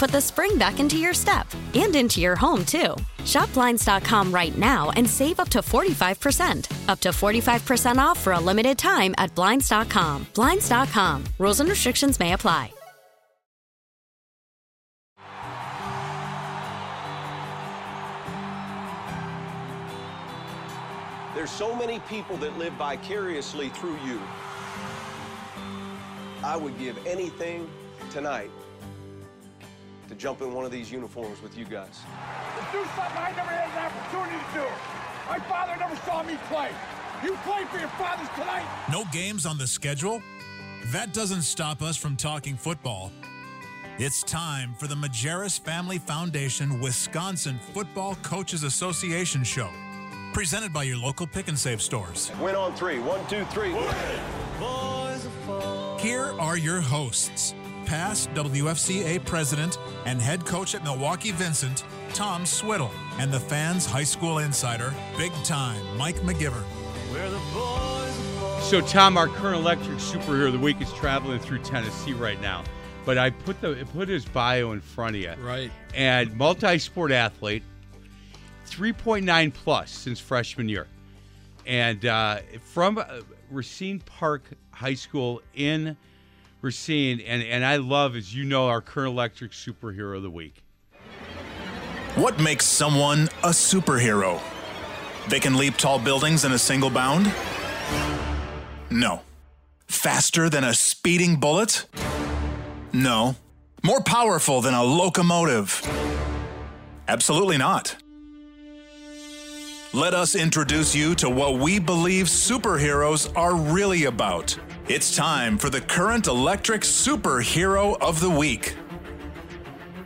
put the spring back into your step and into your home, too. Shop Blinds.com right now and save up to 45%. Up to 45% off for a limited time at Blinds.com. Blinds.com. Rules and restrictions may apply. There's so many people that live vicariously through you. I would give anything tonight to jump in one of these uniforms with you guys. To do something I never had an opportunity to do. My father never saw me play. You play for your fathers tonight. No games on the schedule? That doesn't stop us from talking football. It's time for the Majerus Family Foundation Wisconsin Football Coaches Association show, presented by your local pick and save stores. Win on three. One, two, three. Here are your hosts past WFCA president and head coach at Milwaukee Vincent, Tom Swiddle, and the fans' high school insider, big time Mike McGivern. So, Tom, our current electric superhero of the week is traveling through Tennessee right now. But I put the put his bio in front of you. Right. And multi-sport athlete, 3.9 plus since freshman year, and uh, from uh, Racine Park High School in Racine, and and I love, as you know, our current electric superhero of the week. What makes someone a superhero? They can leap tall buildings in a single bound? No. Faster than a speeding bullet? No. More powerful than a locomotive? Absolutely not. Let us introduce you to what we believe superheroes are really about. It's time for the current electric superhero of the week.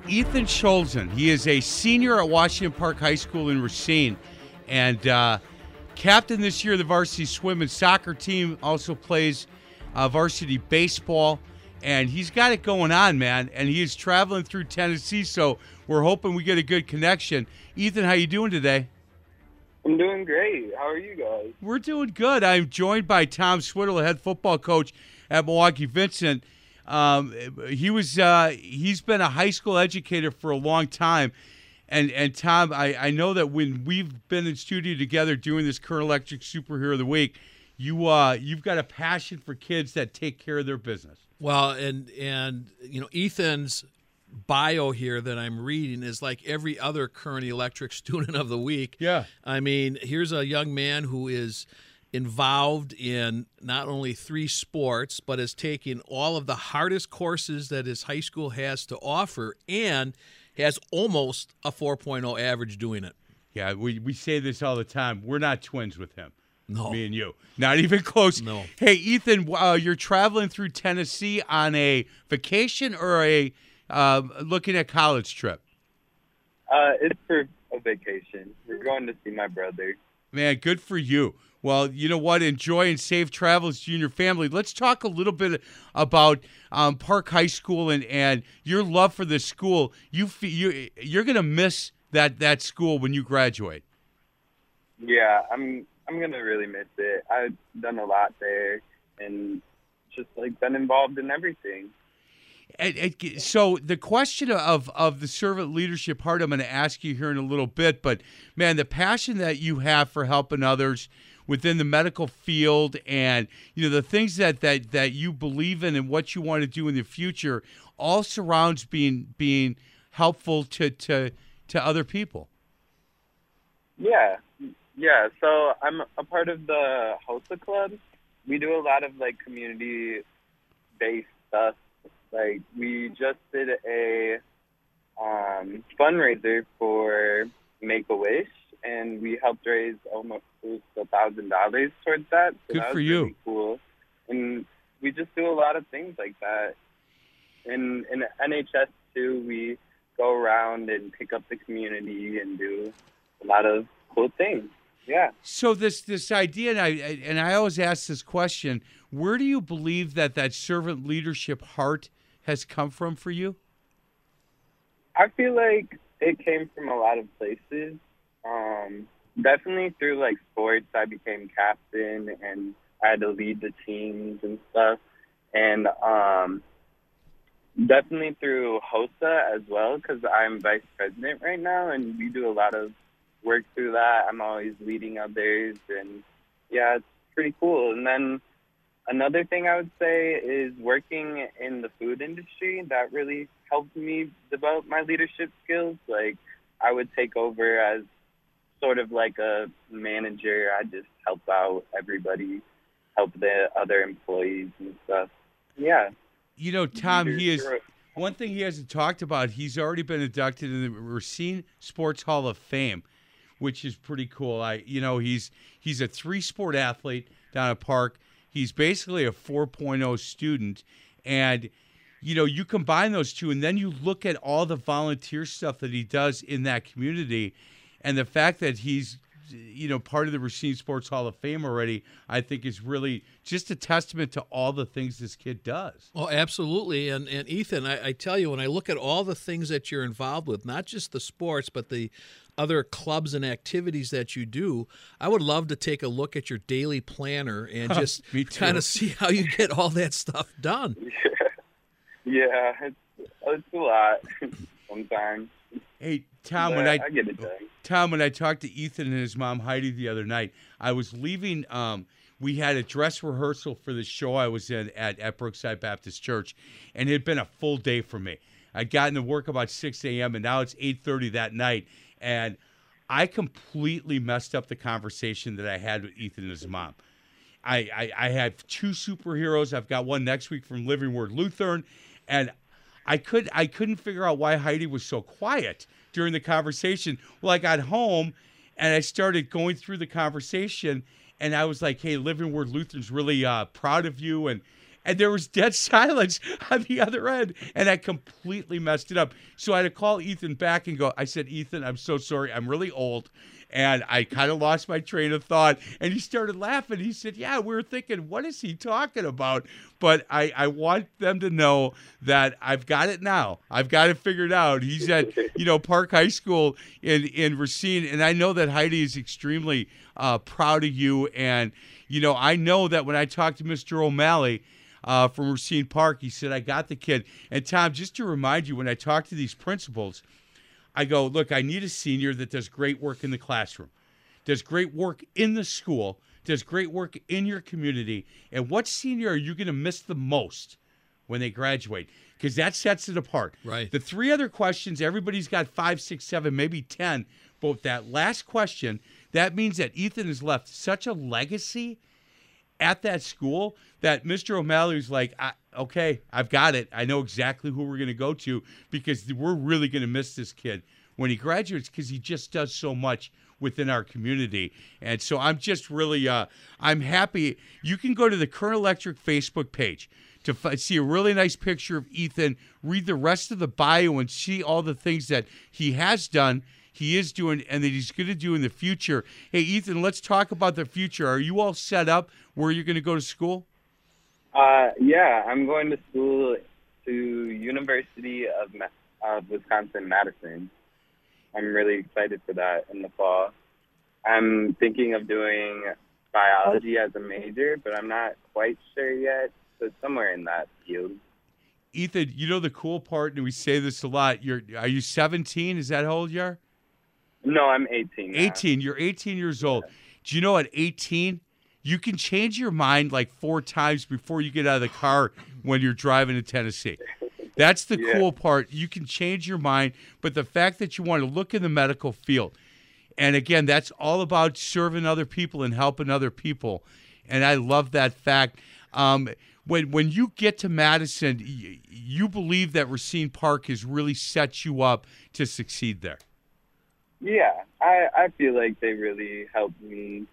Ethan Scholzen. He is a senior at Washington Park High School in Racine, and uh, captain this year of the varsity swim and soccer team. Also plays uh, varsity baseball, and he's got it going on, man. And he is traveling through Tennessee, so we're hoping we get a good connection. Ethan, how you doing today? I'm doing great. How are you guys? We're doing good. I'm joined by Tom Swindle, head football coach at Milwaukee Vincent. Um, he was uh, he's been a high school educator for a long time, and and Tom, I, I know that when we've been in studio together doing this current electric superhero of the week, you uh, you've got a passion for kids that take care of their business. Well, and and you know Ethan's bio here that I'm reading is like every other current electric student of the week. Yeah. I mean, here's a young man who is involved in not only three sports, but is taking all of the hardest courses that his high school has to offer and has almost a 4.0 average doing it. Yeah, we, we say this all the time. We're not twins with him. No. Me and you. Not even close. No. Hey, Ethan, uh, you're traveling through Tennessee on a vacation or a uh, looking at college trip? Uh, it's for a vacation. We're going to see my brother. Man, good for you. Well, you know what? Enjoy and safe travels to you and your family. Let's talk a little bit about um, Park High School and, and your love for the school. You you you're gonna miss that that school when you graduate. Yeah, I'm I'm gonna really miss it. I've done a lot there and just like been involved in everything. And- and- so the question of of the servant leadership part, I'm going to ask you here in a little bit. But man, the passion that you have for helping others within the medical field, and you know the things that that that you believe in and what you want to do in the future, all surrounds being being helpful to to to other people. Yeah, yeah. So I'm a part of the HOSA club. We do a lot of like community-based stuff. Like we just did a um, fundraiser for Make a Wish, and we helped raise almost a thousand dollars towards that. So Good that for you. Really cool. And we just do a lot of things like that. In in NHS too, we go around and pick up the community and do a lot of cool things. Yeah. So this this idea, and I and I always ask this question: Where do you believe that that servant leadership heart has come from for you? I feel like it came from a lot of places. Um, definitely through like sports, I became captain and I had to lead the teams and stuff. And um, definitely through HOSA as well, because I'm vice president right now, and we do a lot of work through that. I'm always leading others, and yeah, it's pretty cool. And then another thing I would say is working in the food industry. That really helped me develop my leadership skills. Like I would take over as sort of like a manager. I just help out everybody, help the other employees and stuff. Yeah. You know, Tom, he is one thing he hasn't talked about. He's already been inducted in the Racine Sports Hall of Fame, which is pretty cool. I, you know, he's he's a three sport athlete down at Park. He's basically a 4.0 student, and you know, you combine those two, and then you look at all the volunteer stuff that he does in that community, and the fact that he's you know part of the Racine Sports Hall of Fame already, I think is really just a testament to all the things this kid does. Oh, absolutely. And and Ethan, I, I tell you, when I look at all the things that you're involved with, not just the sports, but the other clubs and activities that you do, I would love to take a look at your daily planner and just kind of see how you get all that stuff done. Yeah, it's, it's a lot sometimes. Hey Tom, but when I, I get it done. Tom, when I talked to Ethan and his mom Heidi the other night, I was leaving. Um, we had a dress rehearsal for the show I was in at, at Brookside Baptist Church, and it had been a full day for me. I'd gotten to work about six a.m. and now it's eight thirty that night, and I completely messed up the conversation that I had with Ethan and his mom. I, I, I have two superheroes. I've got one next week from Living Word Lutheran, and I could I couldn't figure out why Heidi was so quiet during the conversation. Well, I got home and I started going through the conversation, and I was like, "Hey, Living Word Lutheran's really uh, proud of you," and and there was dead silence on the other end, and I completely messed it up. So I had to call Ethan back and go. I said, "Ethan, I'm so sorry. I'm really old." And I kind of lost my train of thought. And he started laughing. He said, Yeah, we were thinking, what is he talking about? But I, I want them to know that I've got it now. I've got it figured out. He's at, you know, Park High School in, in Racine. And I know that Heidi is extremely uh, proud of you. And, you know, I know that when I talked to Mr. O'Malley, uh, from Racine Park, he said, I got the kid. And Tom, just to remind you, when I talk to these principals, I go, look, I need a senior that does great work in the classroom, does great work in the school, does great work in your community. And what senior are you going to miss the most when they graduate? Because that sets it apart. Right. The three other questions, everybody's got five, six, seven, maybe 10. But that last question, that means that Ethan has left such a legacy at that school that Mr. O'Malley was like, okay, I've got it. I know exactly who we're going to go to because we're really going to miss this kid when he graduates because he just does so much within our community. And so I'm just really, uh, I'm happy. You can go to the Current Electric Facebook page to f- see a really nice picture of Ethan, read the rest of the bio, and see all the things that he has done he is doing and that he's going to do in the future. Hey, Ethan, let's talk about the future. Are you all set up where you're going to go to school? Uh, yeah, I'm going to school to University of Ma- of Wisconsin Madison. I'm really excited for that in the fall. I'm thinking of doing biology as a major, but I'm not quite sure yet. So somewhere in that field. Ethan, you know the cool part, and we say this a lot. You're are you 17? Is that how old you are? No, I'm 18. now. 18. You're 18 years old. Do you know at 18 you can change your mind like four times before you get out of the car when you're driving to Tennessee. That's the Yeah. cool part. You can change your mind, but the fact that you want to look in the medical field, and again, that's all about serving other people and helping other people, and I love that fact. Um, when when you get to Madison, you believe that Racine Park has really set you up to succeed there. Yeah, I I feel like they really helped me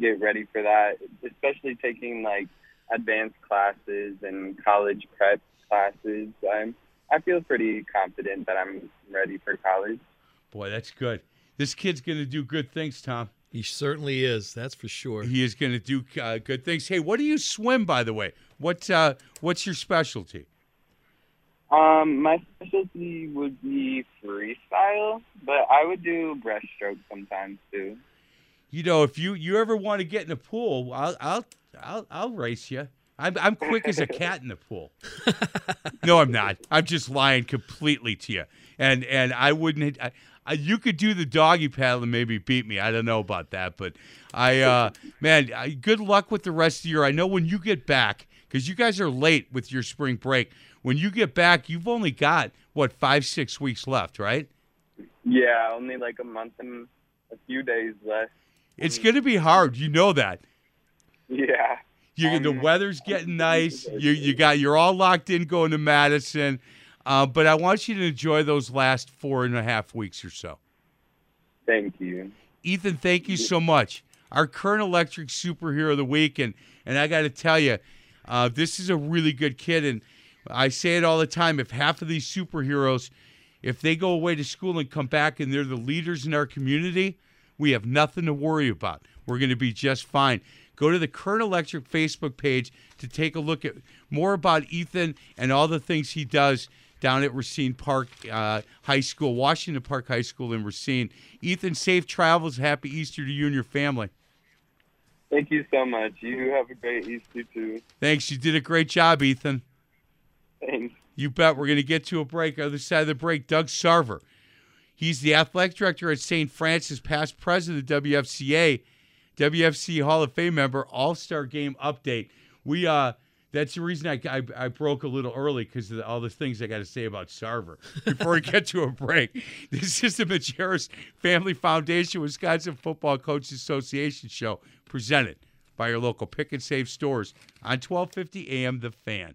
get ready for that, especially taking like advanced classes and college prep classes. I'm I feel pretty confident that I'm ready for college. Boy, that's good. This kid's going to do good things, Tom. He certainly is. That's for sure. He is going to do uh, good things. Hey, what do you swim, by the way? What uh, What's your specialty? Um, my specialty would be freestyle, but I would do breaststroke sometimes too. You know, if you you ever want to get in a pool, I'll I'll I'll, I'll race you. I'm I'm quick as a cat in the pool. no, I'm not. I'm just lying completely to you. And and I wouldn't. I, I, you could do the doggy paddle and maybe beat me. I don't know about that, but I uh, man, I, good luck with the rest of the year. I know when you get back because you guys are late with your spring break. When you get back, you've only got what five six weeks left, right? Yeah, only like a month and a few days left. It's going to be hard. You know that. Yeah. You, the Um, weather's getting nice. You you got you're all locked in going to Madison, uh, but I want you to enjoy those last four and a half weeks or so. Thank you. Ethan, thank you so much. Our current electric superhero of the week, and and I got to tell you, uh, this is a really good kid, and I say it all the time. If half of these superheroes, if they go away to school and come back and they're the leaders in our community, we have nothing to worry about. We're going to be just fine. Go to the Current Electric Facebook page to take a look at more about Ethan and all the things he does down at Racine Park uh, High School, Washington Park High School in Racine. Ethan, safe travels. Happy Easter to you and your family. Thank you so much. You have a great Easter too. Thanks. You did a great job, Ethan. You bet. We're going to get to a break. Other side of the break, Doug Sarver. He's the athletic director at St. Francis, past president of WFCA, WFC Hall of Fame member, All Star Game update. We uh, that's the reason I, I, I broke a little early because of the, all the things I got to say about Sarver before we get to a break. This is the Majerus Family Foundation Wisconsin Football Coaches Association show presented by your local pick and save stores on 1250 AM The Fan.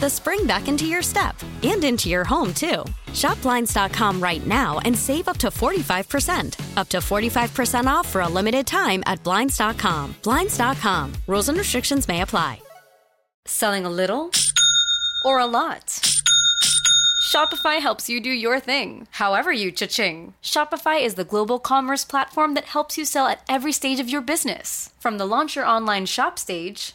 the spring back into your step and into your home, too. Shop Blinds.com right now and save up to 45%. Up to 45% off for a limited time at Blinds.com. Blinds.com. Rules and restrictions may apply. Selling a little or a lot? Shopify helps you do your thing, however you cha-ching. Shopify is the global commerce platform that helps you sell at every stage of your business. From the launch your online shop stage,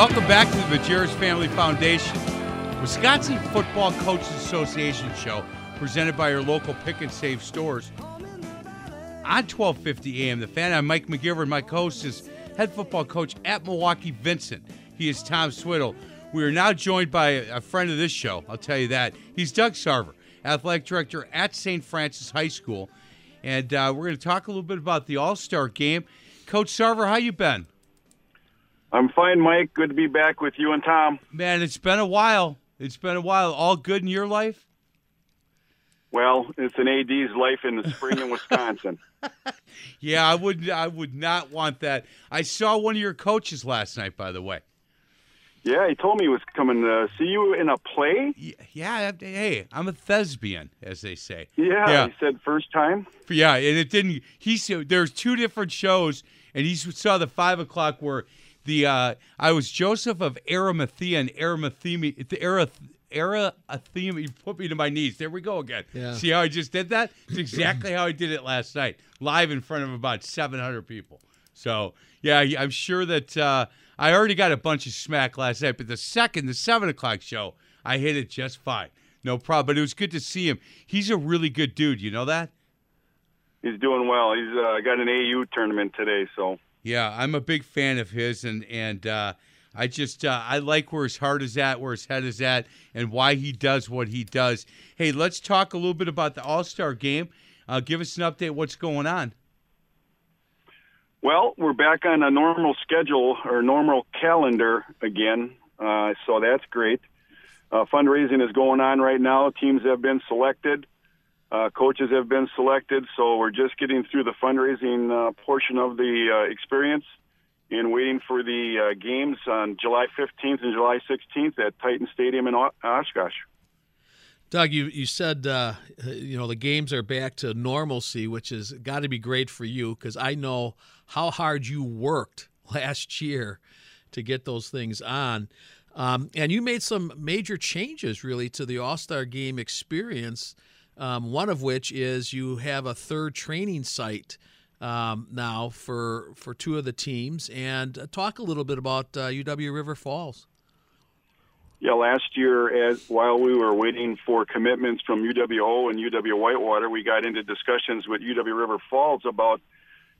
Welcome back to the Majerus Family Foundation, Wisconsin Football Coaches Association show, presented by your local pick and save stores. On 1250 AM, the fan, I'm Mike McGivern. My host is head football coach at Milwaukee Vincent. He is Tom Swiddle. We are now joined by a friend of this show, I'll tell you that. He's Doug Sarver, athletic director at St. Francis High School. And uh, we're going to talk a little bit about the All-Star game. Coach Sarver, how you been? I'm fine, Mike. Good to be back with you and Tom. Man, it's been a while. It's been a while. All good in your life? Well, it's an AD's life in the spring in Wisconsin. yeah, I would I would not want that. I saw one of your coaches last night, by the way. Yeah, he told me he was coming to see you in a play. Yeah, hey, I'm a thespian, as they say. Yeah, yeah. he said first time. Yeah, and it didn't. He said there's two different shows, and he saw the five o'clock where the uh, I was Joseph of Arimathea and Arimathea, the Ara, Arimathea. You put me to my knees. There we go again. Yeah. See how I just did that? It's exactly how I did it last night, live in front of about 700 people. So yeah, I'm sure that uh, I already got a bunch of smack last night, but the second, the seven o'clock show, I hit it just fine. No problem. But it was good to see him. He's a really good dude. You know that? He's doing well. He's uh, got an AU tournament today, so yeah, I'm a big fan of his, and and uh, I just uh, I like where his heart is at, where his head is at, and why he does what he does. Hey, let's talk a little bit about the All Star game. Uh, give us an update. What's going on? Well, we're back on a normal schedule or normal calendar again, uh, so that's great. Uh, fundraising is going on right now. Teams have been selected. Uh, coaches have been selected, so we're just getting through the fundraising uh, portion of the uh, experience and waiting for the uh, games on July 15th and July 16th at Titan Stadium in Oshkosh. Doug, you you said uh, you know the games are back to normalcy, which has got to be great for you because I know how hard you worked last year to get those things on. Um, and you made some major changes really to the All Star game experience um, one of which is you have a third training site um, now for for two of the teams. And uh, talk a little bit about uh, UW River Falls. Yeah, last year, as while we were waiting for commitments from UWO and UW Whitewater, we got into discussions with UW River Falls about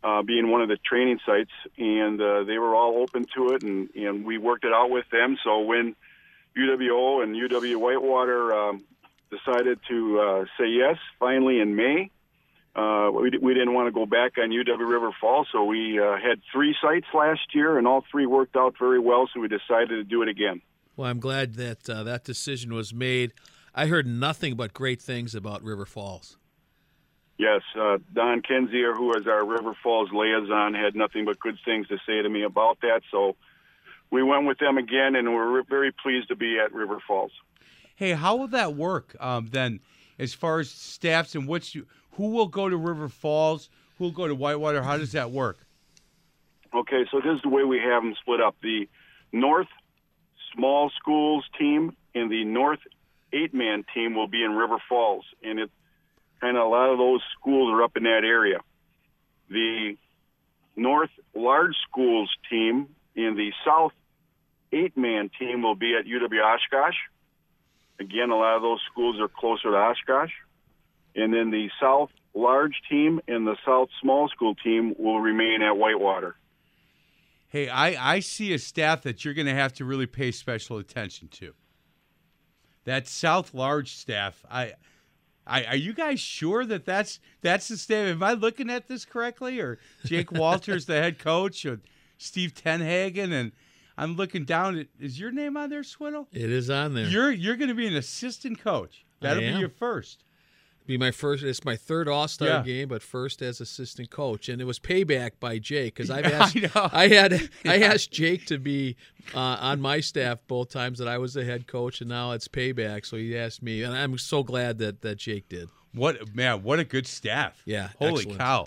uh, being one of the training sites, and uh, they were all open to it, and, and we worked it out with them. So when UWO and UW Whitewater um, decided to uh, say yes finally in May. Uh, we, we didn't want to go back on UW River Falls, so we uh, had three sites last year, and all three worked out very well, so we decided to do it again. Well, I'm glad that uh, that decision was made. I heard nothing but great things about River Falls. Yes, uh, Don Kenzier, who is our River Falls liaison, had nothing but good things to say to me about that, so we went with them again, and we're very pleased to be at River Falls. Hey, how will that work um, then, as far as staffs and which who will go to River Falls, who will go to Whitewater? How does that work? Okay, so this is the way we have them split up. The North Small Schools team and the North Eight Man team will be in River Falls, and it kind of a lot of those schools are up in that area. The North Large Schools team and the South Eight Man team will be at UW Oshkosh. Again, a lot of those schools are closer to Oshkosh. And then the South Large team and the South Small School team will remain at Whitewater. Hey, I, I see a staff that you're going to have to really pay special attention to. That South Large staff, I, I, are you guys sure that that's that's the staff? Am I looking at this correctly, or Jake Walters, the head coach, or Steve Tenhagen, and I'm looking down. At, is your name on there, Swiddle? It is on there. You're you're going to be an assistant coach. That'll be your first. be my first. It's my third All Star Yeah. game, but first as assistant coach, and it was payback by Jake because I've I asked. know. I, had I asked Jake to be uh, on my staff both times that I was the head coach, and now it's payback. So he asked me, and I'm so glad that that Jake did. What man? What a good staff. Yeah, Holy excellent. cow!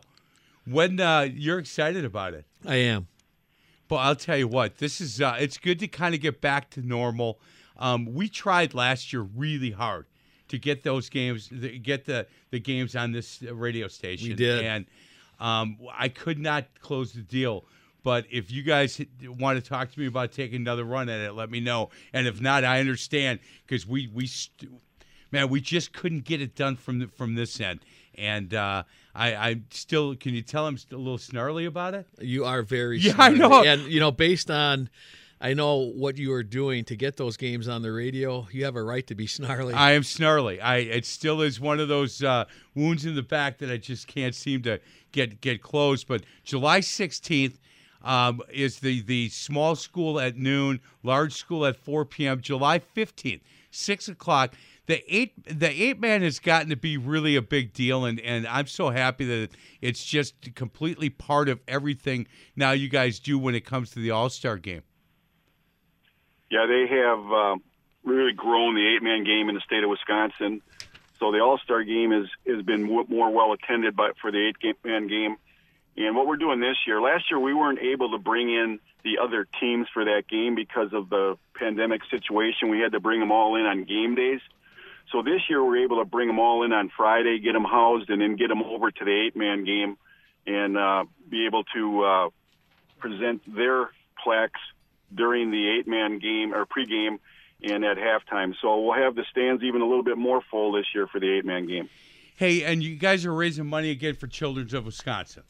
When uh, you're excited about it. I am. But I'll tell you what, this is uh, it's good to kind of get back to normal. Um, we tried last year really hard to get those games, the, get the the games on this radio station. We did. and um, I could not close the deal. But if you guys want to talk to me about taking another run at it, let me know. And if not, I understand because we we st- man we just couldn't get it done from the, from this end. And uh, I I still can you tell I'm still a little snarly about it? You are very Yeah, I know. And you know, based on I know what you are doing to get those games on the radio, you have a right to be snarly. I am snarly. I it still is one of those uh, wounds in the back that I just can't seem to get get closed. But July sixteenth um, is the the small school at noon, large school at four p.m. July fifteenth, six o'clock. The eight the eight man has gotten to be really a big deal, and and I'm so happy that it's just completely part of everything now you guys do when it comes to the All Star game. Yeah, they have uh, really grown the eight-man game in the state of Wisconsin. So the All-Star game is has been more well attended by for the eight-man game. And what we're doing this year, last year we weren't able to bring in the other teams for that game because of the pandemic situation. We had to bring them all in on game days. So this year we're able to bring them all in on Friday, get them housed, and then get them over to the eight-man game, and uh, be able to uh, present their plaques during the eight-man game or pregame and at halftime. So we'll have the stands even a little bit more full this year for the eight-man game. Hey, and you guys are raising money again for Children's of Wisconsin.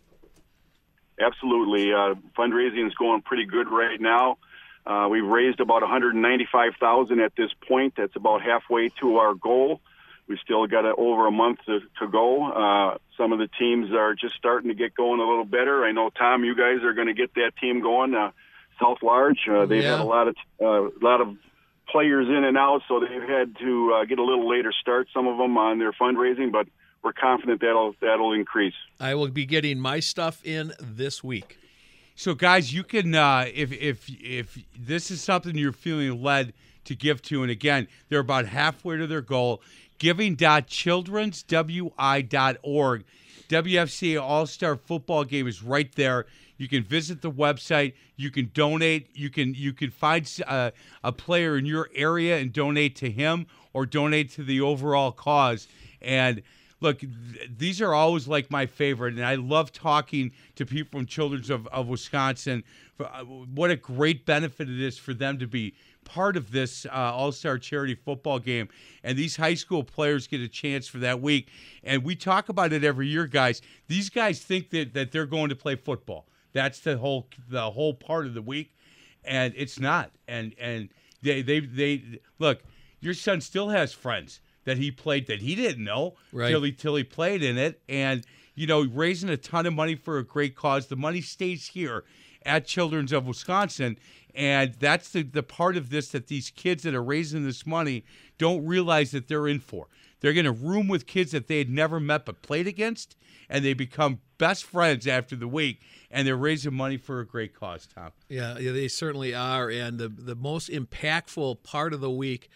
Absolutely. Uh, fundraising is going pretty good right now. Uh, we've raised about 195,000 at this point. That's about halfway to our goal. We've still got a, over a month to, to go. Uh, some of the teams are just starting to get going a little better. I know Tom, you guys are going to get that team going. Uh, South Large, uh, they've had a lot of uh, lot of players in and out, so they've had to uh, get a little later start. Some of them on their fundraising, but we're confident that'll that'll increase. I will be getting my stuff in this week. So, guys, you can uh, if if if this is something you're feeling led to give to, and again, they're about halfway to their goal. Giving.childrenswi.org. WFCA All Star Football Game is right there. You can visit the website. You can donate. You can you can find uh, a player in your area and donate to him or donate to the overall cause. And look, th- these are always like my favorite, and I love talking to people from Children's of, of Wisconsin. For, uh, what a great benefit it is for them to be part of this uh, All Star Charity Football game, and these high school players get a chance for that week. And we talk about it every year, guys. These guys think that that they're going to play football. That's the whole the whole part of the week, and it's not. And and they they they look. Your son still has friends that he played that he didn't know Right. till he till he played in it, and you know raising a ton of money for a great cause. The money stays here at Children's of Wisconsin, and that's the the part of this that these kids that are raising this money don't realize that they're in for. They're going to room with kids that they had never met but played against, and they become best friends after the week, and they're raising money for a great cause. Tom. Yeah, yeah, they certainly are. And the the most impactful part of the week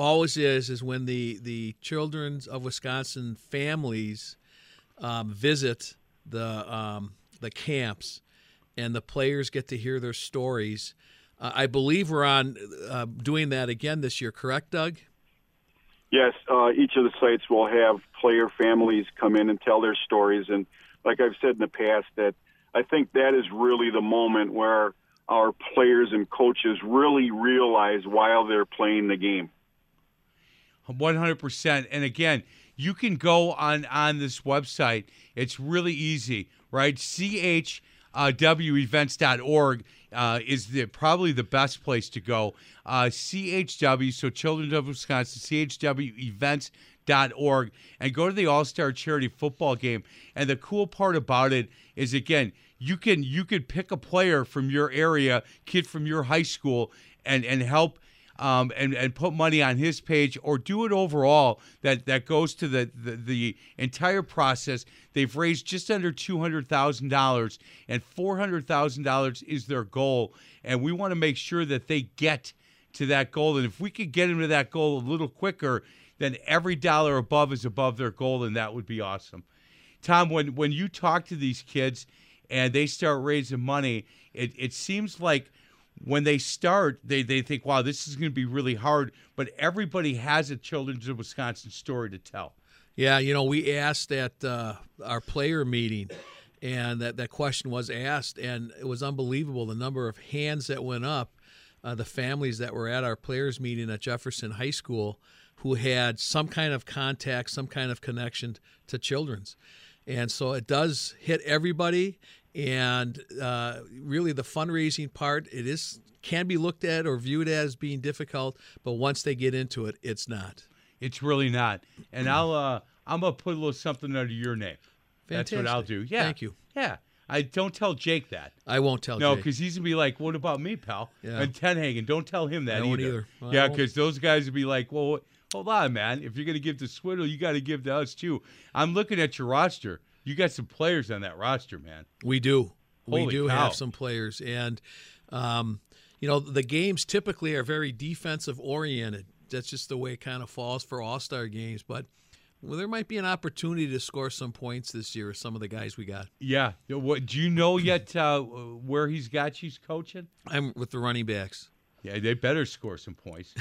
always is is when the the children's of Wisconsin families um, visit the um, the camps, and the players get to hear their stories. Uh, I believe we're on uh, doing that again this year, correct, Doug? Yes, uh, each of the sites will have player families come in and tell their stories. And like I've said in the past, that I think that is really the moment where our players and coaches really realize while they're playing the game. 100%. And again, you can go on on this website. It's really easy, right? chwevents.org uh, is the, probably the best place to go. Uh, CHW, so Children of Wisconsin, chwevents.org, and go to the All Star Charity Football Game. And the cool part about it is, again, you can you could pick a player from your area, kid from your high school, and and help um, and and put money on his page or do it overall that that goes to the the, the entire process. They've raised just under $200,000 and $400,000 is their goal. And we want to make sure that they get to that goal. And if we could get them to that goal a little quicker then every dollar above is above their goal and that would be awesome. Tom when when you talk to these kids and they start raising money it, it seems like when they start, they, they think, wow, this is going to be really hard. But everybody has a Children's of Wisconsin story to tell. Yeah, you know, we asked at uh, our player meeting, and that, that question was asked, and it was unbelievable the number of hands that went up. Uh, the families that were at our players meeting at Jefferson High School who had some kind of contact, some kind of connection to children's. And so it does hit everybody and uh, really the fundraising part it is can be looked at or viewed as being difficult but once they get into it it's not it's really not and i'll uh i'm gonna put a little something under your name Fantastic. that's what i'll do yeah thank you yeah I don't tell Jake that. I won't tell. No, because he's gonna be like, "What about me, pal?" Yeah. And Tenhagen, don't tell him that I either. either. Well, yeah, because those guys would be like, "Well, hold on, man. If you're gonna give to Swindle, you got to give to us too." I'm looking at your roster. You got some players on that roster, man. We do. Holy we do cow. have some players, and um, you know the games typically are very defensive oriented. That's just the way it kind of falls for All Star games. But well, there might be an opportunity to score some points this year with some of the guys we got. Yeah. What do you know yet? Uh, where he's got you coaching? I'm with the running backs. Yeah, they better score some points.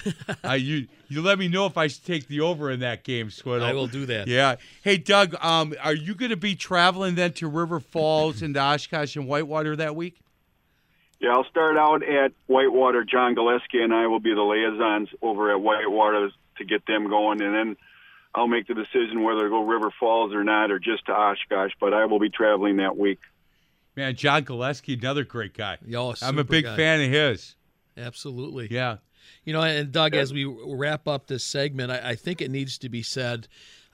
uh, you you let me know if I should take the over in that game, Swiddle. I will do that. Yeah. Hey, Doug, um, are you going to be traveling then to River Falls and to Oshkosh and Whitewater that week? Yeah, I'll start out at Whitewater. John Gillespie and I will be the liaisons over at Whitewater to get them going, and then I'll make the decision whether to go River Falls or not, or just to Oshkosh. But I will be traveling that week. Man, John Gillespie, another great guy. Yo, I'm a big guy. fan of his. Absolutely. Yeah. You know, and Doug, as we wrap up this segment, I, I think it needs to be said,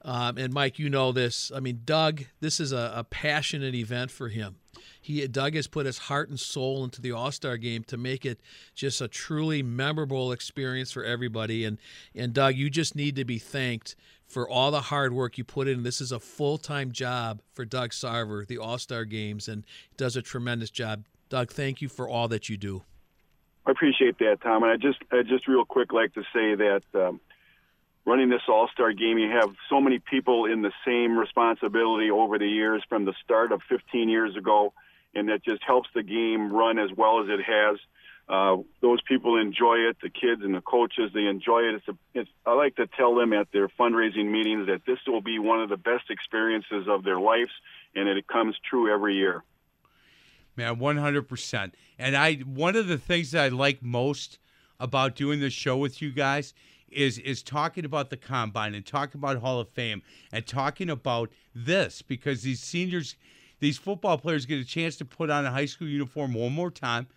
um, and Mike, you know this. I mean, Doug, this is a, a passionate event for him. He Doug has put his heart and soul into the All Star game to make it just a truly memorable experience for everybody. And and Doug, you just need to be thanked for all the hard work you put in. This is a full time job for Doug Sarver, the All Star games, and does a tremendous job. Doug, thank you for all that you do. I appreciate that, Tom. And I just, I just real quick like to say that um, running this All Star game, you have so many people in the same responsibility over the years from the start of 15 years ago, and that just helps the game run as well as it has. Uh, those people enjoy it, the kids and the coaches, they enjoy it. It's, a, it's I like to tell them at their fundraising meetings that this will be one of the best experiences of their lives, and it comes true every year. Man, one hundred percent. And I one of the things that I like most about doing this show with you guys is is talking about the combine and talking about Hall of Fame and talking about this because these seniors, these football players get a chance to put on a high school uniform one more time,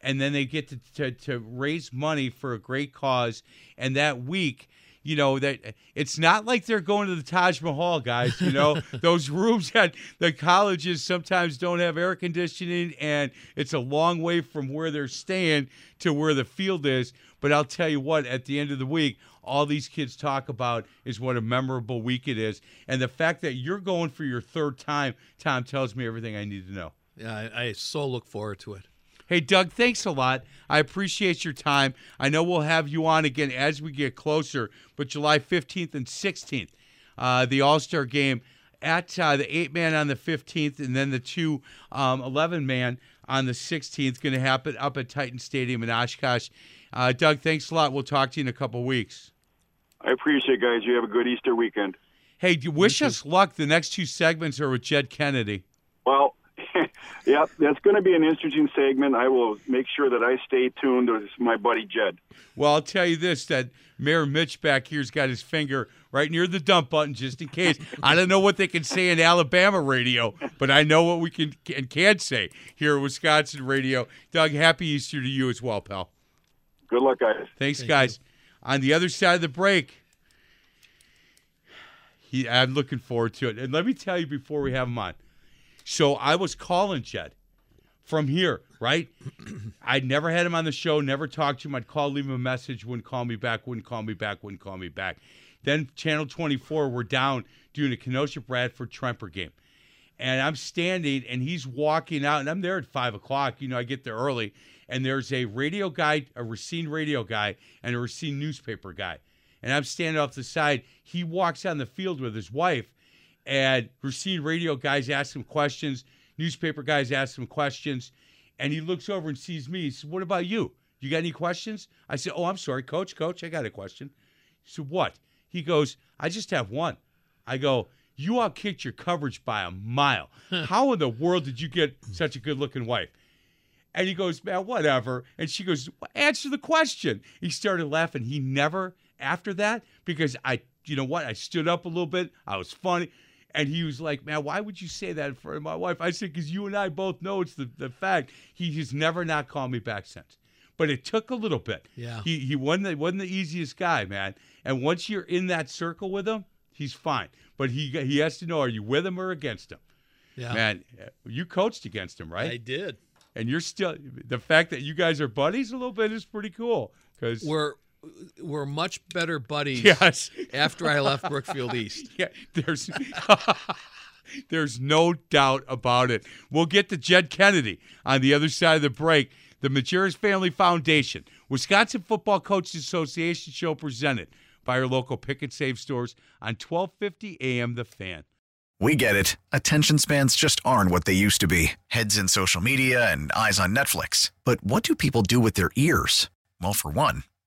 and then they get to to, to raise money for a great cause. And that week. You know that it's not like they're going to the Taj Mahal, guys. You know those rooms at the colleges sometimes don't have air conditioning, and it's a long way from where they're staying to where the field is. But I'll tell you what, at the end of the week, all these kids talk about is what a memorable week it is, and the fact that you're going for your third time, Tom tells me everything I need to know. Yeah, I, I so look forward to it. Hey, Doug, thanks a lot. I appreciate your time. I know we'll have you on again as we get closer, but July 15th and 16th, uh, the All Star game at uh, the eight man on the 15th, and then the two um, 11 man on the 16th. Going to happen up at Titan Stadium in Oshkosh. Uh, Doug, thanks a lot. We'll talk to you in a couple weeks. I appreciate it, guys. You have a good Easter weekend. Hey, wish us luck. The next two segments are with Jed Kennedy. Well, yeah, that's going to be an interesting segment. I will make sure that I stay tuned with my buddy Jed. Well, I'll tell you this: that Mayor Mitch back here's got his finger right near the dump button, just in case. I don't know what they can say in Alabama radio, but I know what we can and can say here at Wisconsin radio. Doug, happy Easter to you as well, pal. Good luck, guys. Thanks, guys. On the other side of the break, he, I'm looking forward to it. And let me tell you before we have him on. So I was calling Jed from here, right? I'd never had him on the show, never talked to him. I'd call, leave him a message, wouldn't call me back, wouldn't call me back, wouldn't call me back. Then Channel 24, we're down doing a Kenosha Bradford Tremper game. And I'm standing and he's walking out, and I'm there at five o'clock. You know, I get there early, and there's a radio guy, a Racine radio guy, and a Racine newspaper guy. And I'm standing off the side. He walks on the field with his wife, and Racine radio guys ask him questions, newspaper guys ask him questions, and he looks over and sees me. He says, What about you? You got any questions? I said, Oh, I'm sorry, coach, coach, I got a question. He said, What? He goes, I just have one. I go, You outkicked your coverage by a mile. How in the world did you get such a good looking wife? And he goes, Man, whatever. And she goes, Answer the question. He started laughing. He never, after that, because I, you know what? I stood up a little bit. I was funny. And he was like, Man, why would you say that in front of my wife? I said, Because you and I both know it's the, the fact. He has never not called me back since. But it took a little bit. Yeah. He he wasn't the, wasn't the easiest guy, man. And once you're in that circle with him, he's fine. But he he has to know are you with him or against him? Yeah. Man, you coached against him, right? I did. And you're still the fact that you guys are buddies a little bit is pretty cool because We're we're much better buddies Yes. after I left Brookfield East. Yeah, there's there's no doubt about it. We'll get to Jed Kennedy on the other side of the break. The Majerus Family Foundation, Wisconsin Football Coaches Association show presented by our local pick and save stores on 1250 AM The Fan. We get it. Attention spans just aren't what they used to be heads in social media and eyes on Netflix. But what do people do with their ears? Well, for one,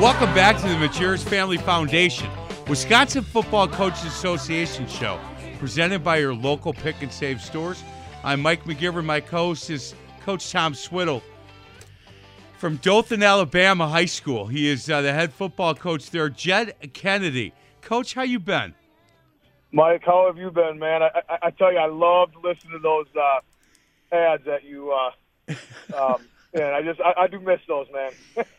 Welcome back to the Majerus Family Foundation, Wisconsin Football Coaches Association show, presented by your local pick and save stores. I'm Mike McGivern. My co-host is Coach Tom Swiddle from Dothan, Alabama High School. He is uh, the head football coach there. Jed Kennedy, Coach, how you been? Mike, how have you been, man? I, I, I tell you, I loved listening to those uh, ads that you. Uh, um, and I just, I, I do miss those, man.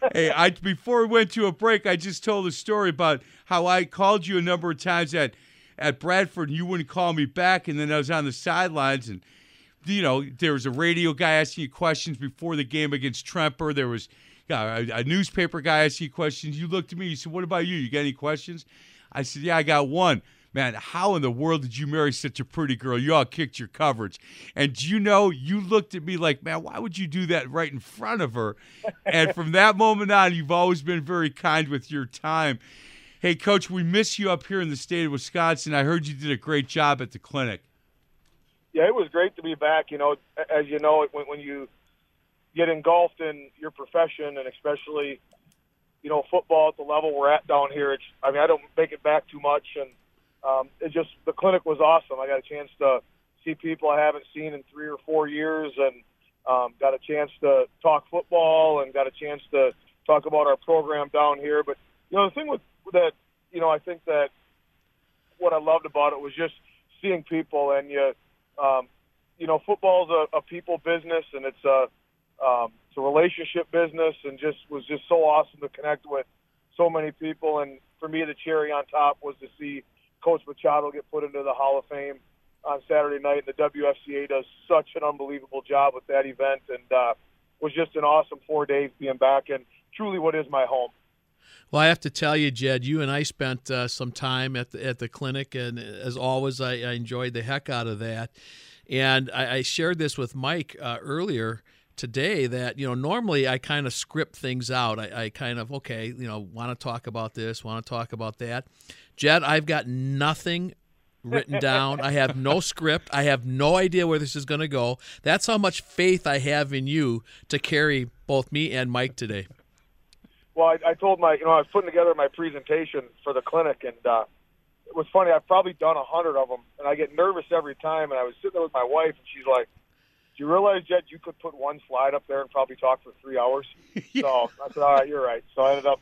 hey, I before we went to a break, I just told a story about how I called you a number of times at at Bradford, and you wouldn't call me back, and then I was on the sidelines, and you know there was a radio guy asking you questions before the game against Tremper. There was uh, a, a newspaper guy asking you questions. You looked at me, you said, "What about you? You got any questions?" I said, "Yeah, I got one." Man, how in the world did you marry such a pretty girl? You all kicked your coverage. And you know, you looked at me like, man, why would you do that right in front of her? and from that moment on, you've always been very kind with your time. Hey, coach, we miss you up here in the state of Wisconsin. I heard you did a great job at the clinic. yeah, it was great to be back. You know, as you know, when, when you get engulfed in your profession, and especially, you know, football at the level we're at down here, it's. I mean, I don't make it back too much, and um, it just the clinic was awesome. I got a chance to see people I haven't seen in three or four years, and um, got a chance to talk football, and got a chance to talk about our program down here. But you know, the thing with that, you know, I think that what I loved about it was just seeing people, and you, um, you know, football's a, a people business, and it's a um, it's a relationship business, and just was just so awesome to connect with so many people. And for me, the cherry on top was to see Coach Machado get put into the Hall of Fame on Saturday night, and the WFCA does such an unbelievable job with that event, and uh, was just an awesome four days being back in truly what is my home. Well, I have to tell you, Jed, you and I spent uh, some time at the, at the clinic, and as always, I, I enjoyed the heck out of that. And I, I shared this with Mike uh, earlier today that you know normally I kind of script things out. I, I kind of okay, you know, want to talk about this, want to talk about that. Jed, I've got nothing written down. I have no script. I have no idea where this is going to go. That's how much faith I have in you to carry both me and Mike today. Well, I, I told my, you know, I was putting together my presentation for the clinic, and uh, it was funny. I've probably done a hundred of them, and I get nervous every time. And I was sitting there with my wife, and she's like, "Do you realize, Jed, you could put one slide up there and probably talk for three hours?" yeah. So I said, "All right, you're right." So I ended up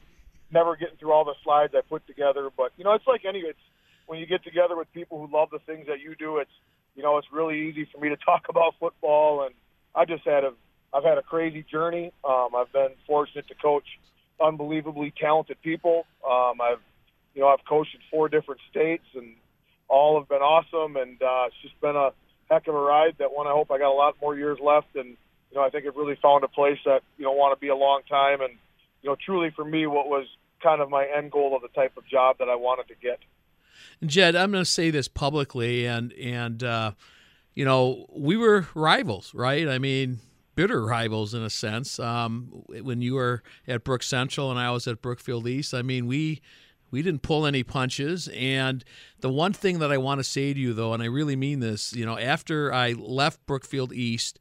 never getting through all the slides I put together. But you know, it's like any, it's when you get together with people who love the things that you do. It's you know, it's really easy for me to talk about football, and I just had a, I've had a crazy journey. Um, I've been fortunate to coach unbelievably talented people. Um, I've, you know, I've coached in four different states, and all have been awesome. And uh, it's just been a heck of a ride. That one, I hope I got a lot more years left, and you know, I think I've really found a place that you know want to be a long time. And you know, truly for me, what was kind of my end goal of the type of job that I wanted to get. Jed, I'm going to say this publicly, and and uh, you know, we were rivals, right? I mean, bitter rivals in a sense. Um, when you were at Brook Central and I was at Brookfield East, I mean, we we didn't pull any punches. And the one thing that I want to say to you, though, and I really mean this, you know, after I left Brookfield East,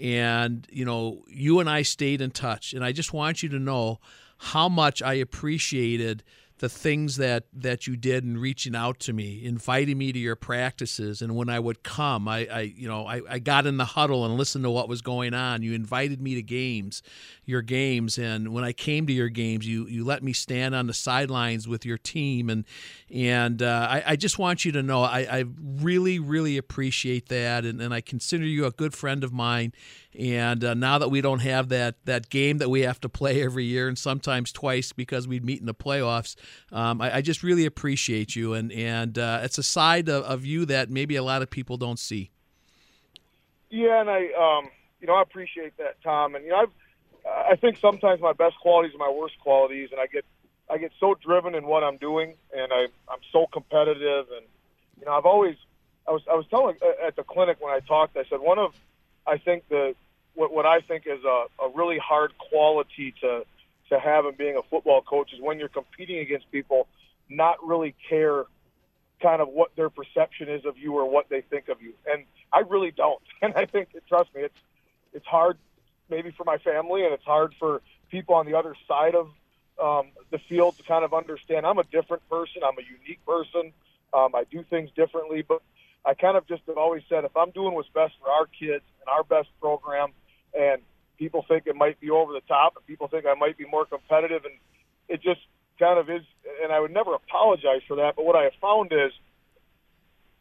and you know, you and I stayed in touch, and I just want you to know how much I appreciated the things that that you did in reaching out to me, inviting me to your practices, and when I would come, I, I you know I, I got in the huddle and listened to what was going on. You invited me to games, your games, and when I came to your games, you you let me stand on the sidelines with your team, and and uh, I, I just want you to know I, I really really appreciate that, and, and I consider you a good friend of mine. And uh, now that we don't have that that game that we have to play every year and sometimes twice because we'd meet in the playoffs, um, I, I, just really appreciate you. And and uh, it's a side of, of, you that maybe a lot of people don't see. Yeah, and I um, you know I appreciate that, Tom. And you know I've I think sometimes my best qualities are my worst qualities, and I get I get so driven in what I'm doing, and I I'm so competitive, and you know I've always I was I was telling uh, at the clinic when I talked, I said one of I think the what, what I think is a, a really hard quality to to have in being a football coach is when you're competing against people, not really care kind of what their perception is of you or what they think of you. And I really don't. And I think, trust me, it's it's hard maybe for my family and it's hard for people on the other side of um, the field to kind of understand. I'm a different person. I'm a unique person. Um, I do things differently, but I kind of just have always said if I'm doing what's best for our kids and our best program, and people think it might be over the top, and people think I might be more competitive, and it just kind of is. And I would never apologize for that. But what I have found is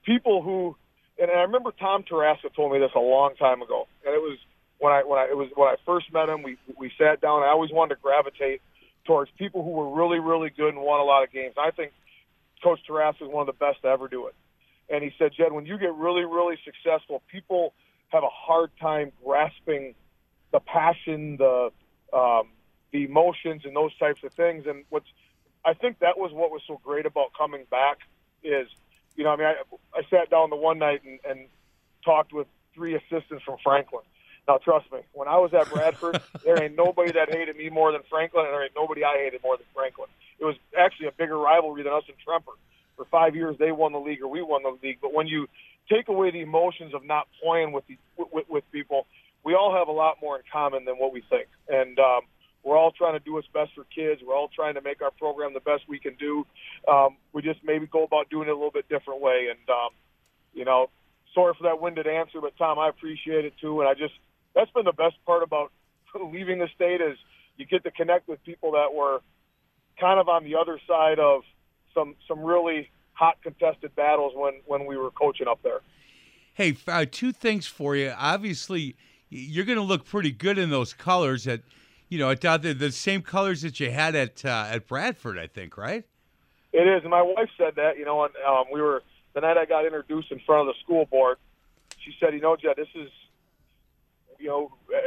people who, and I remember Tom Tarasca told me this a long time ago, and it was when I when I it was when I first met him. We we sat down. I always wanted to gravitate towards people who were really really good and won a lot of games. I think Coach Tarasca is one of the best to ever do it. And he said, Jed, when you get really really successful, people have a hard time grasping the passion, the um, the emotions, and those types of things. And what's I think that was what was so great about coming back is, you know, I mean, I, I sat down the one night and, and talked with three assistants from Franklin. Now, trust me, when I was at Bradford, there ain't nobody that hated me more than Franklin, and there ain't nobody I hated more than Franklin. It was actually a bigger rivalry than us and Tremper. For five years, they won the league or we won the league. But when you take away the emotions of not playing with, the, with, with people, we all have a lot more in common than what we think. And um, we're all trying to do what's best for kids. We're all trying to make our program the best we can do. Um, we just maybe go about doing it a little bit different way. And, um, you know, sorry for that winded answer, but Tom, I appreciate it too. And I just, that's been the best part about leaving the state is you get to connect with people that were kind of on the other side of some, some really hot contested battles when, when we were coaching up there. Hey, uh, two things for you. Obviously, you're going to look pretty good in those colors. At you know, at the, the same colors that you had at uh, at Bradford, I think, right? It is. And my wife said that. You know, and um, we were the night I got introduced in front of the school board, she said, "You know, Jed, this is, you know, uh,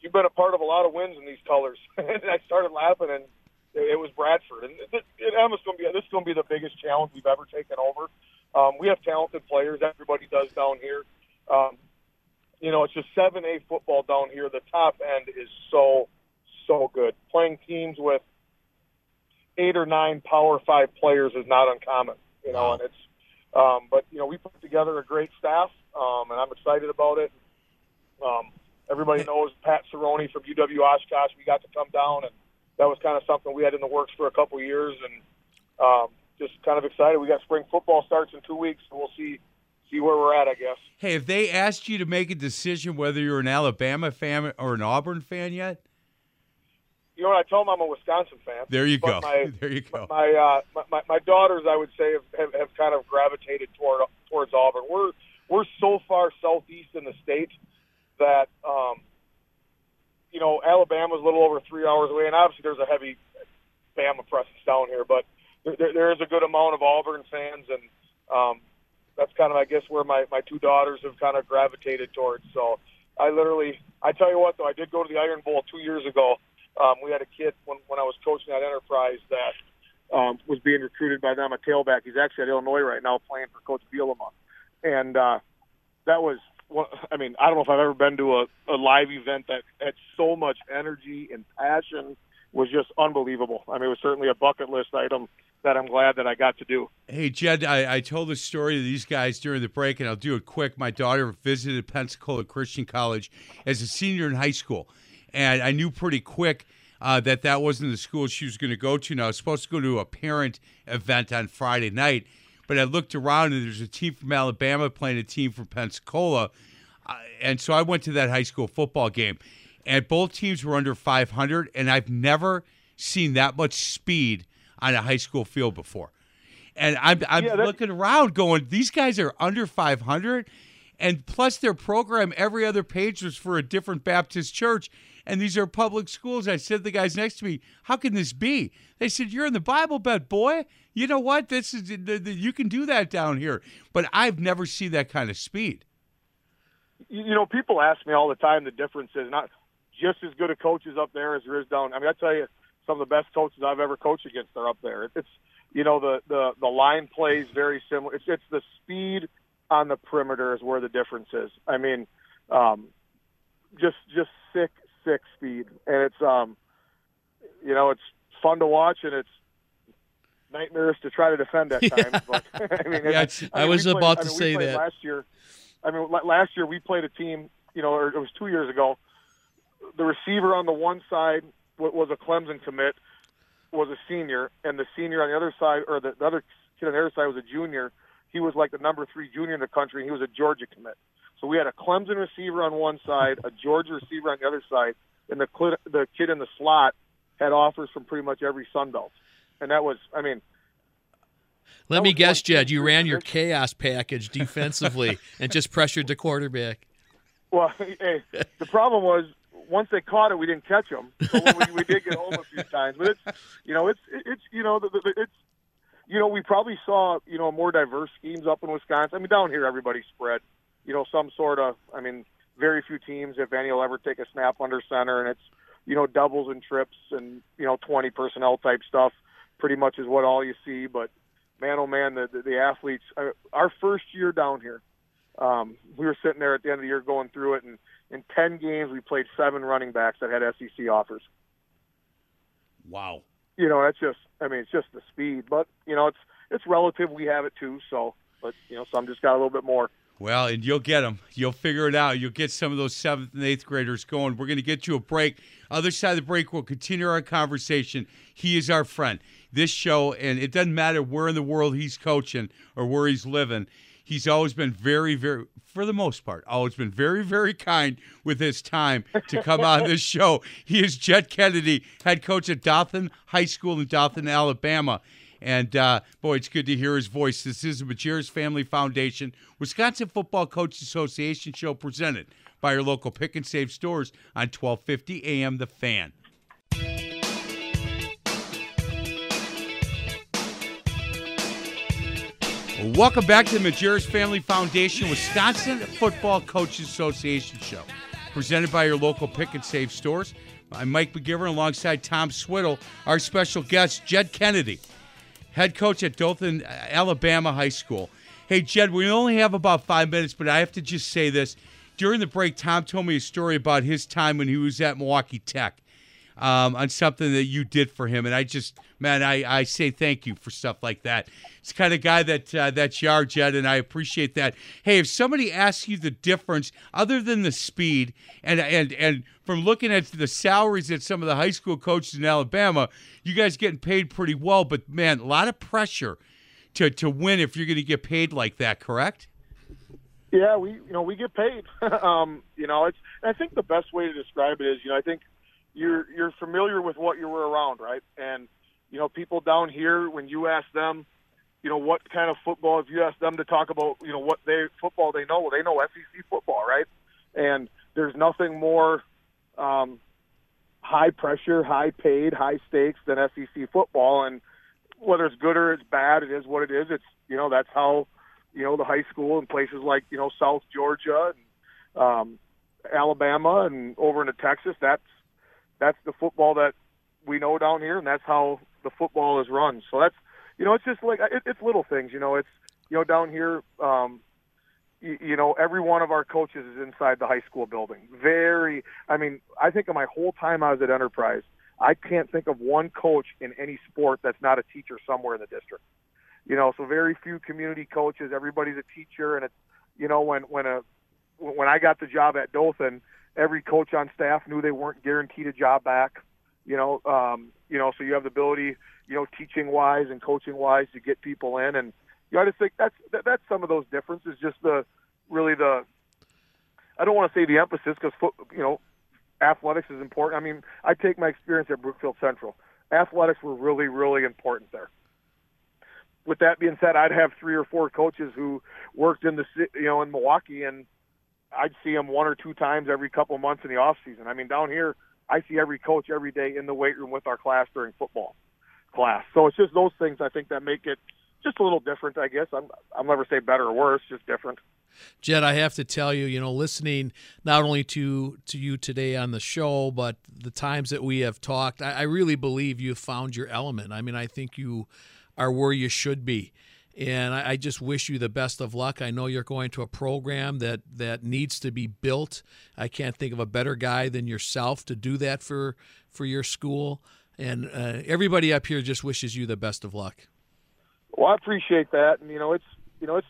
you've been a part of a lot of wins in these colors." and I started laughing, and it, was Bradford, and it, it, going to be this is going to be the biggest challenge we've ever taken over. Um, we have talented players. Everybody does down here. Um, you know, it's just seven A football down here. The top end is so so good. Playing teams with eight or nine Power Five players is not uncommon. You know, and it's um, but you know we put together a great staff, um, and I'm excited about it. Um, everybody knows Pat Cerrone from UW Oshkosh. We got to come down, and that was kind of something we had in the works for a couple years, and um, just kind of excited. We got spring football starts in two weeks, so we'll see see where we're at, I guess. Hey, if they asked you to make a decision whether you're an Alabama fan or an Auburn fan yet? You know what? I told them I'm a Wisconsin fan. There you go. My, there you go. My, uh, my, my my daughters, I would say, have, have, have kind of gravitated toward towards Auburn. We're we're so far southeast in the state that um, you know Alabama's a little over three hours away, and obviously there's a heavy Bama presence down here, but there, there is a good amount of Auburn fans, and um, that's kind of I guess where my my two daughters have kind of gravitated towards. So I literally, I tell you what though, I did go to the Iron Bowl two years ago. Um, we had a kid when when I was coaching at Enterprise that um, was being recruited by them, a tailback. He's actually at Illinois right now playing for Coach Bielema, and uh, that was. Well, I mean, I don't know if I've ever been to a, a live event that had so much energy and passion. Was just unbelievable. I mean, it was certainly a bucket list item that I'm glad that I got to do. Hey, Jed, I, I told the story to these guys during the break, and I'll do it quick. My daughter visited Pensacola Christian College as a senior in high school, and I knew pretty quick uh, that that wasn't the school she was going to go to. Now, I was supposed to go to a parent event on Friday night, but I looked around, and there's a team from Alabama playing a team from Pensacola, uh, and so I went to that high school football game, and both teams were under 500, and I've never seen that much speed on a high school field before. And I'm, I'm Yeah, looking around going, these guys are under 500. And plus, their program, every other page was for a different Baptist church. And these are public schools. I said to the guys next to me, How can this be? They said, You're in the Bible Belt, boy. You know what? This is the, the, you can do that down here. But I've never seen that kind of speed. you you know, people ask me all the time the difference is not just as good of coaches up there as there is down. I mean, I tell you, some of the best coaches I've ever coached against are up there. It's you know the the the line plays very similar. It's it's the speed on the perimeter is where the difference is. I mean, um, just just sick sick speed, and it's um, you know, it's fun to watch and it's nightmarish to try to defend at times. But I mean, Yeah, it's, I mean, was we played- about I to mean, say that. last year. I mean, last year we played a team. You know, or it was two years ago. The receiver on the one side wa- was a Clemson commit, was a senior, and the senior on the other side, or the, the other kid on the other side was a junior. He was like the number three junior in the country, and he was a Georgia commit. So we had a Clemson receiver on one side, a Georgia receiver on the other side, and the cl- the kid in the slot had offers from pretty much every Sun Belt. And that was, I mean, Let me guess, Jed, you ran your chaos package defensively and just pressured the quarterback. Well, hey, the problem was once they caught it, we didn't catch them. So we, we did get home a few times, but it's you know it's it's you know the, the, it's you know we probably saw you know more diverse schemes up in Wisconsin. I mean down here everybody's spread. You know some sort of I mean very few teams if any will ever take a snap under center, and it's you know doubles and trips and you know twenty personnel type stuff. Pretty much is what all you see, but man, oh man, the the, the athletes. Uh, our first year down here, um, we were sitting there at the end of the year going through it, and in ten games we played seven running backs that had SEC offers. Wow. You know, that's just. I mean, it's just the speed, but you know, it's it's relative. We have it too, so. But you know, some just got a little bit more. Well, and you'll get them. You'll figure it out. You'll get some of those seventh and eighth graders going. We're going to get you a break. Other side of the break, we'll continue our conversation. He is our friend. This show, and it doesn't matter where in the world he's coaching or where he's living, he's always been very, very, for the most part, always been very, very kind with his time to come on this show. He is Jed Kennedy, head coach at Dothan High School in Dothan, Alabama. And uh, boy, it's good to hear his voice. This is the Majerus Family Foundation, Wisconsin Football Coaches Association show presented by your local pick and save stores on 1250 AM The Fan. Welcome back to the Majerus Family Foundation Wisconsin Football Coaches Association show, presented by your local pick and save stores. I'm Mike McGivern alongside Tom Swiddle, our special guest, Jed Kennedy, head coach at Dothan, uh, Alabama High School. Hey, Jed, we only have about five minutes, but I have to just say this. During the break, Tom told me a story about his time when he was at Milwaukee Tech um, on something that you did for him. And I just, man, I, I say thank you for stuff like that. It's kind of guy that uh, Yar Jed, and I appreciate that. Hey, if somebody asks you the difference, other than the speed, and and and from looking at the salaries at some of the high school coaches in Alabama, you guys getting paid pretty well, but man, a lot of pressure to to win if you're going to get paid like that. Correct? Yeah, we you know we get paid. um, you know, it's I think the best way to describe it is you know I think you're you're familiar with what you were around, right? And you know, people down here when you ask them, you know, what kind of football, if you ask them to talk about, you know, what they football they know, well, they know SEC football, right? And there's nothing more um, high pressure, high paid, high stakes than SEC football. And whether it's good or it's bad, it is what it is. It's you know that's how you know the high school and places like you know South Georgia and um, Alabama and over into Texas. That's that's the football that we know down here, and that's how the football is run. So that's you know, it's just like it, it's little things. You know, it's you know down here. Um, you, you know, every one of our coaches is inside the high school building. Very, I mean, I think of my whole time I was at Enterprise, I can't think of one coach in any sport that's not a teacher somewhere in the district. You know, so very few community coaches. Everybody's a teacher, and it's you know when when a when I got the job at Dothan, every coach on staff knew they weren't guaranteed a job back. You know, um, you know, so you have the ability, you know, teaching wise and coaching wise to get people in, and you know, I just think that's that, that's some of those differences. Just the really the I don't want to say the emphasis because you know athletics is important. I mean, I take my experience at Brookfield Central. Athletics were really really important there. With that being said, I'd have three or four coaches who worked in the you know in Milwaukee, and I'd see him one or two times every couple months in the off season. I mean, down here, I see every coach every day in the weight room with our class during football class. So it's just those things I think that make it just a little different, I guess. I'm I'll never say better or worse, just different. Jed, I have to tell you, you know, listening not only to to you today on the show, but the times that we have talked, I, I really believe you've found your element. I mean, I think you are where you should be. And I, I just wish you the best of luck. I know you're going to a program that, that needs to be built. I can't think of a better guy than yourself to do that for for your school. And uh, everybody up here just wishes you the best of luck. Well, I appreciate that, and you know, it's you know, it's.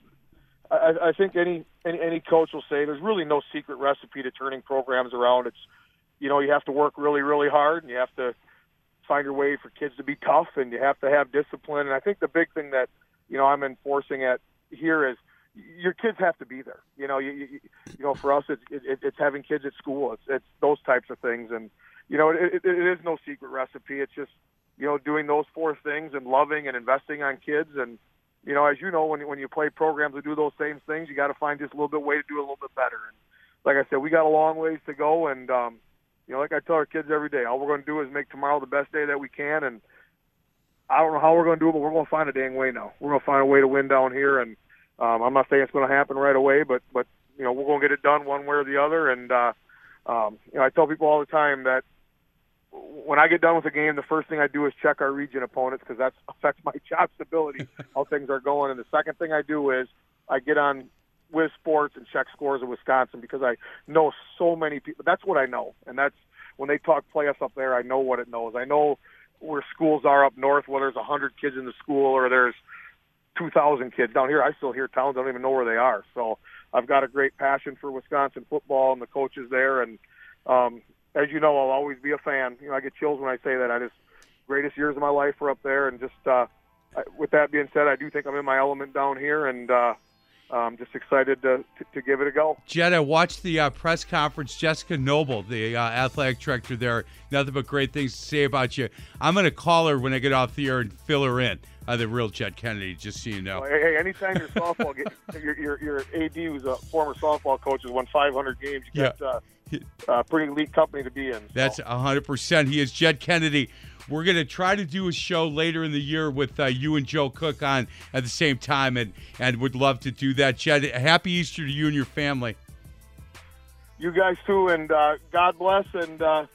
I, I think any, any any coach will say there's really no secret recipe to turning programs around. It's you know you have to work really really hard, and you have to find your way for kids to be tough, and you have to have discipline. And I think the big thing that you know I'm enforcing at here is your kids have to be there. You know, you you, you know for us it's it, it's having kids at school. It's it's those types of things, and you know it, it, it is no secret recipe. It's just you know doing those four things and loving and investing on kids and you know as you know when when you play programs that do those same things, you got to find just a little bit way to do a little bit better. And like I said, we got a long ways to go, and um, you know like I tell our kids every day, all we're going to do is make tomorrow the best day that we can and I don't know how we're going to do it, but we're going to find a dang way now. We're going to find a way to win down here, and um, I'm not saying it's going to happen right away, but but you know we're going to get it done one way or the other. And uh, um, you know I tell people all the time that when I get done with a game, the first thing I do is check our region opponents because that affects my job stability, how things are going. And the second thing I do is I get on with sports and check scores of Wisconsin because I know so many people. That's what I know, and that's when they talk playoffs up there. I know what it knows. I know where schools are up north, where there's a hundred kids in the school or there's two thousand kids down here. I still hear towns I don't even know where they are. So I've got a great passion for Wisconsin football and the coaches there. And um, as you know, I'll always be a fan. You know, I get chills when I say that. I just greatest years of my life were up there. And just uh, I, with that being said, I do think I'm in my element down here, and uh, I'm just excited to, to, to, give it a go. Jed, I watched the uh, press conference. Jessica Noble, the uh, athletic director there, nothing but great things to say about you. I'm going to call her when I get off the air and fill her in. Uh, the real Jed Kennedy, just so you know. Well, hey, anytime your softball, get, your, your, your AD, who's a former softball coach, has won 500 games, you got yeah. uh, pretty elite company to be in. So. That's 100%. He is Jed Kennedy we're gonna try to do a show later in the year with uh, you and Joe Cook on at the same time, and and would love to do that. Jed, happy Easter to you and your family. You guys too, and uh, God bless, and uh,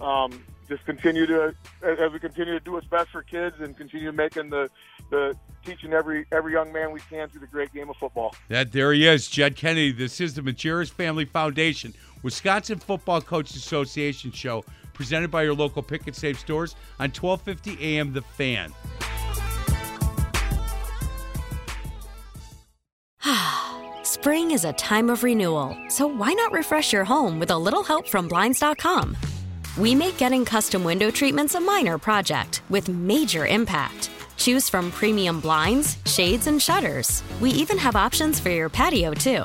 um, just continue to as we continue to do what's best for kids, and continue making the the teaching every every young man we can through the great game of football. That there he is, Jed Kennedy. This is the Majerus Family Foundation, Wisconsin Football Coaches Association show, presented by your local Pick and Save stores on 1250 AM The Fan. Spring is a time of renewal, so why not refresh your home with a little help from Blinds.com? We make getting custom window treatments a minor project with major impact. Choose from premium blinds, shades, and shutters. We even have options for your patio, too.